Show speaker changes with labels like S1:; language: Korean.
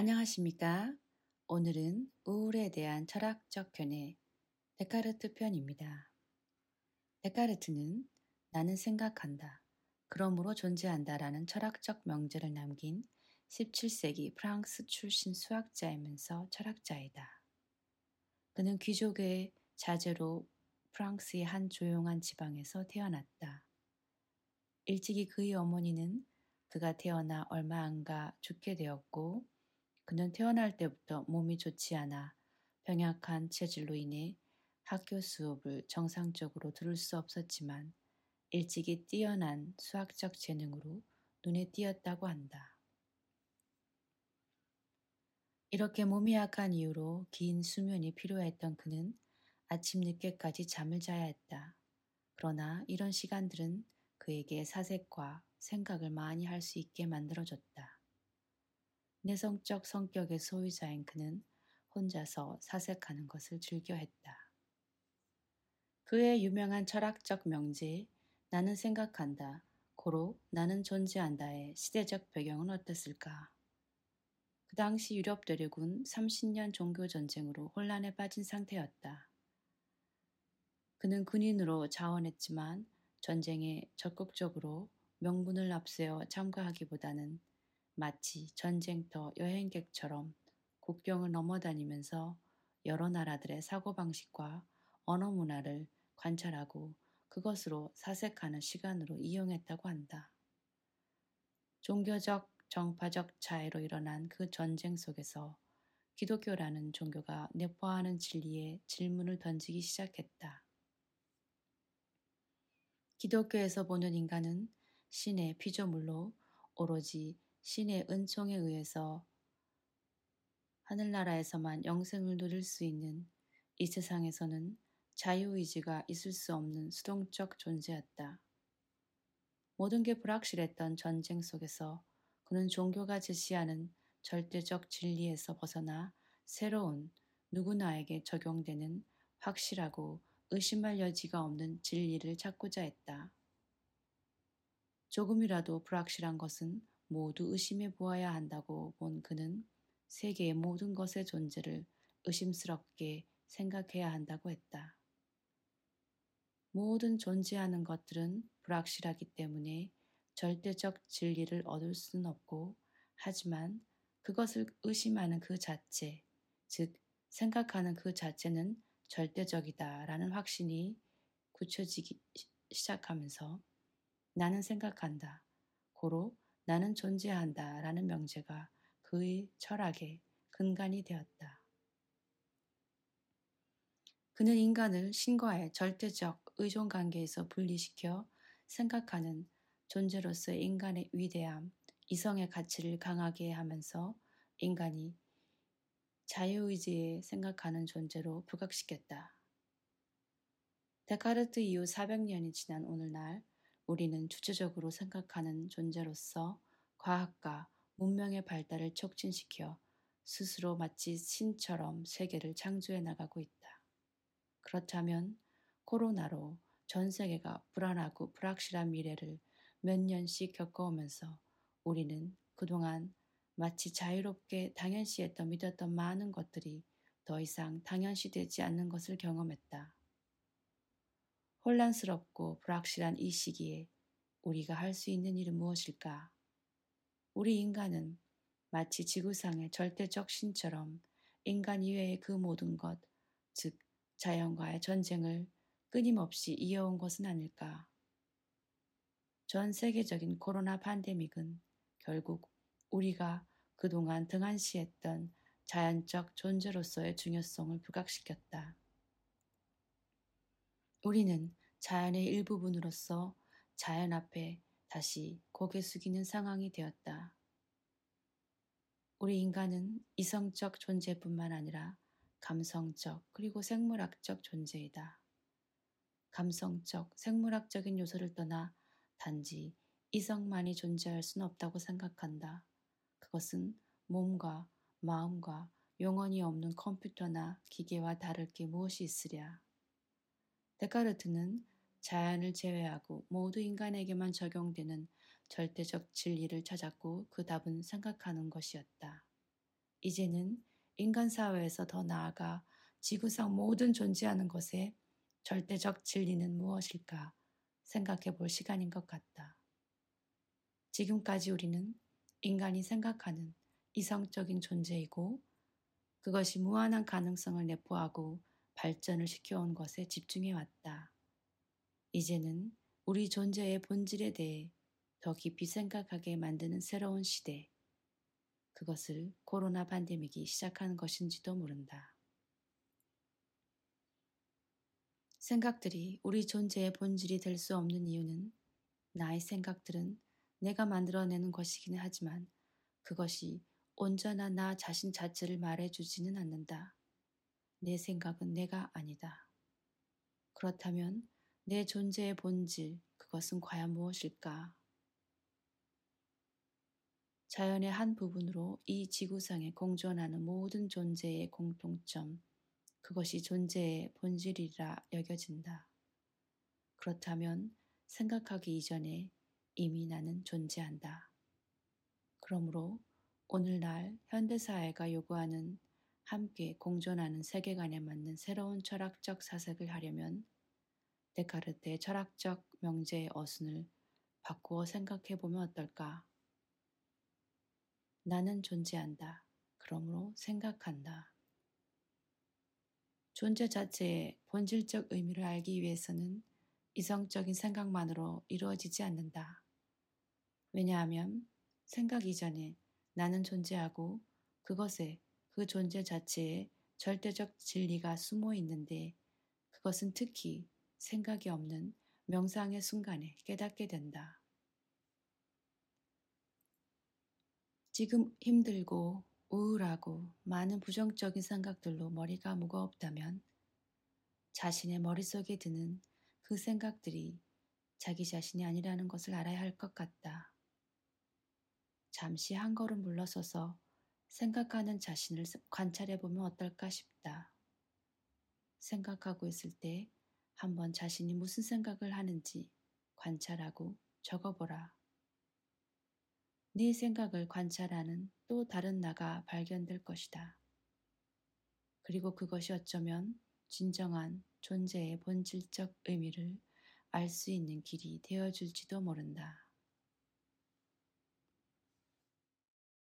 S1: 안녕하십니까? 오늘은 우울에 대한 철학적 견해 데카르트 편입니다. 데카르트는 나는 생각한다. 그러므로 존재한다 라는 철학적 명제를 남긴 17세기 프랑스 출신 수학자이면서 철학자이다. 그는 귀족의 자제로 프랑스의 한 조용한 지방에서 태어났다. 일찍이 그의 어머니는 그가 태어나 얼마 안 가 죽게 되었고 그는 태어날 때부터 몸이 좋지 않아 병약한 체질로 인해 학교 수업을 정상적으로 들을 수 없었지만 일찍이 뛰어난 수학적 재능으로 눈에 띄었다고 한다. 이렇게 몸이 약한 이유로 긴 수면이 필요했던 그는 아침 늦게까지 잠을 자야 했다. 그러나 이런 시간들은 그에게 사색과 생각을 많이 할 수 있게 만들어줬다. 내성적 성격의 소유자인 그는 혼자서 사색하는 것을 즐겨 했다. 그의 유명한 철학적 명제 나는 생각한다. 고로 나는 존재한다의 시대적 배경은 어땠을까? 그 당시 유럽 대륙은 30년 종교 전쟁으로 혼란에 빠진 상태였다. 그는 군인으로 자원했지만 전쟁에 적극적으로 명분을 앞세워 참가하기보다는 마치 전쟁터 여행객처럼 국경을 넘어다니면서 여러 나라들의 사고방식과 언어 문화를 관찰하고 그것으로 사색하는 시간으로 이용했다고 한다. 종교적, 정파적 차이로 일어난 그 전쟁 속에서 기독교라는 종교가 내포하는 진리에 질문을 던지기 시작했다. 기독교에서 보는 인간은 신의 피조물로 오로지 신의 은총에 의해서 하늘나라에서만 영생을 누릴 수 있는 이 세상에서는 자유의지가 있을 수 없는 수동적 존재였다. 모든 게 불확실했던 전쟁 속에서 그는 종교가 제시하는 절대적 진리에서 벗어나 새로운 누구나에게 적용되는 확실하고 의심할 여지가 없는 진리를 찾고자 했다. 조금이라도 불확실한 것은 모두 의심해 보아야 한다고 본 그는 세계의 모든 것의 존재를 의심스럽게 생각해야 한다고 했다. 모든 존재하는 것들은 불확실하기 때문에 절대적 진리를 얻을 수는 없고 하지만 그것을 의심하는 그 자체, 즉 생각하는 그 자체는 절대적이다 라는 확신이 굳혀지기 시작하면서 나는 생각한다. 고로 나는 존재한다 라는 명제가 그의 철학의 근간이 되었다. 그는 인간을 신과의 절대적 의존 관계에서 분리시켜 생각하는 존재로서의 인간의 위대함, 이성의 가치를 강하게 하면서 인간이 자유의지에 생각하는 존재로 부각시켰다. 데카르트 이후 400년이 지난 오늘날 우리는 주체적으로 생각하는 존재로서 과학과 문명의 발달을 촉진시켜 스스로 마치 신처럼 세계를 창조해 나가고 있다. 그렇다면 코로나로 전 세계가 불안하고 불확실한 미래를 몇 년씩 겪어오면서 우리는 그동안 마치 자유롭게 당연시했던 믿었던 많은 것들이 더 이상 당연시 되지 않는 것을 경험했다. 혼란스럽고 불확실한 이 시기에 우리가 할 수 있는 일은 무엇일까? 우리 인간은 마치 지구상의 절대적 신처럼 인간 이외의 그 모든 것, 즉 자연과의 전쟁을 끊임없이 이어온 것은 아닐까. 전 세계적인 코로나 팬데믹은 결국 우리가 그동안 등한시했던 자연적 존재로서의 중요성을 부각시켰다. 우리는 자연의 일부분으로서 자연 앞에 다시 고개 숙이는 상황이 되었다. 우리 인간은 이성적 존재뿐만 아니라 감성적 그리고 생물학적 존재이다. 감성적, 생물학적인 요소를 떠나 단지 이성만이 존재할 수는 없다고 생각한다. 그것은 몸과 마음과 영원히 없는 컴퓨터나 기계와 다를 게 무엇이 있으랴. 데카르트는 자연을 제외하고 모두 인간에게만 적용되는 절대적 진리를 찾았고 그 답은 생각하는 것이었다. 이제는 인간 사회에서 더 나아가 지구상 모든 존재하는 것에 절대적 진리는 무엇일까 생각해 볼 시간인 것 같다. 지금까지 우리는 인간이 생각하는 이성적인 존재이고 그것이 무한한 가능성을 내포하고 발전을 시켜온 것에 집중해 왔다. 이제는 우리 존재의 본질에 대해 더 깊이 생각하게 만드는 새로운 시대. 그것을 코로나 팬데믹이 시작한 것인지도 모른다. 생각들이 우리 존재의 본질이 될 수 없는 이유는 나의 생각들은 내가 만들어내는 것이기는 하지만 그것이 온전한 나 자신 자체를 말해주지는 않는다. 내 생각은 내가 아니다. 그렇다면 내 존재의 본질, 그것은 과연 무엇일까? 자연의 한 부분으로 이 지구상에 공존하는 모든 존재의 공통점, 그것이 존재의 본질이라 여겨진다. 그렇다면 생각하기 이전에 이미 나는 존재한다. 그러므로 오늘날 현대사회가 요구하는 함께 공존하는 세계관에 맞는 새로운 철학적 사색을 하려면 데카르트의 철학적 명제의 어순을 바꾸어 생각해 보면 어떨까? 나는 존재한다. 그러므로 생각한다. 존재 자체의 본질적 의미를 알기 위해서는 이성적인 생각만으로 이루어지지 않는다. 왜냐하면 생각 이전에 나는 존재하고 그것에 그 존재 자체에 절대적 진리가 숨어 있는데 그것은 특히 생각이 없는 명상의 순간에 깨닫게 된다. 지금 힘들고 우울하고 많은 부정적인 생각들로 머리가 무겁다면 자신의 머릿속에 드는 그 생각들이 자기 자신이 아니라는 것을 알아야 할 것 같다. 잠시 한 걸음 물러서서 생각하는 자신을 관찰해 보면 어떨까 싶다. 생각하고 있을 때 한번 자신이 무슨 생각을 하는지 관찰하고 적어보라. 네 생각을 관찰하는 또 다른 나가 발견될 것이다. 그리고 그것이 어쩌면 진정한 존재의 본질적 의미를 알 수 있는 길이 되어줄지도 모른다.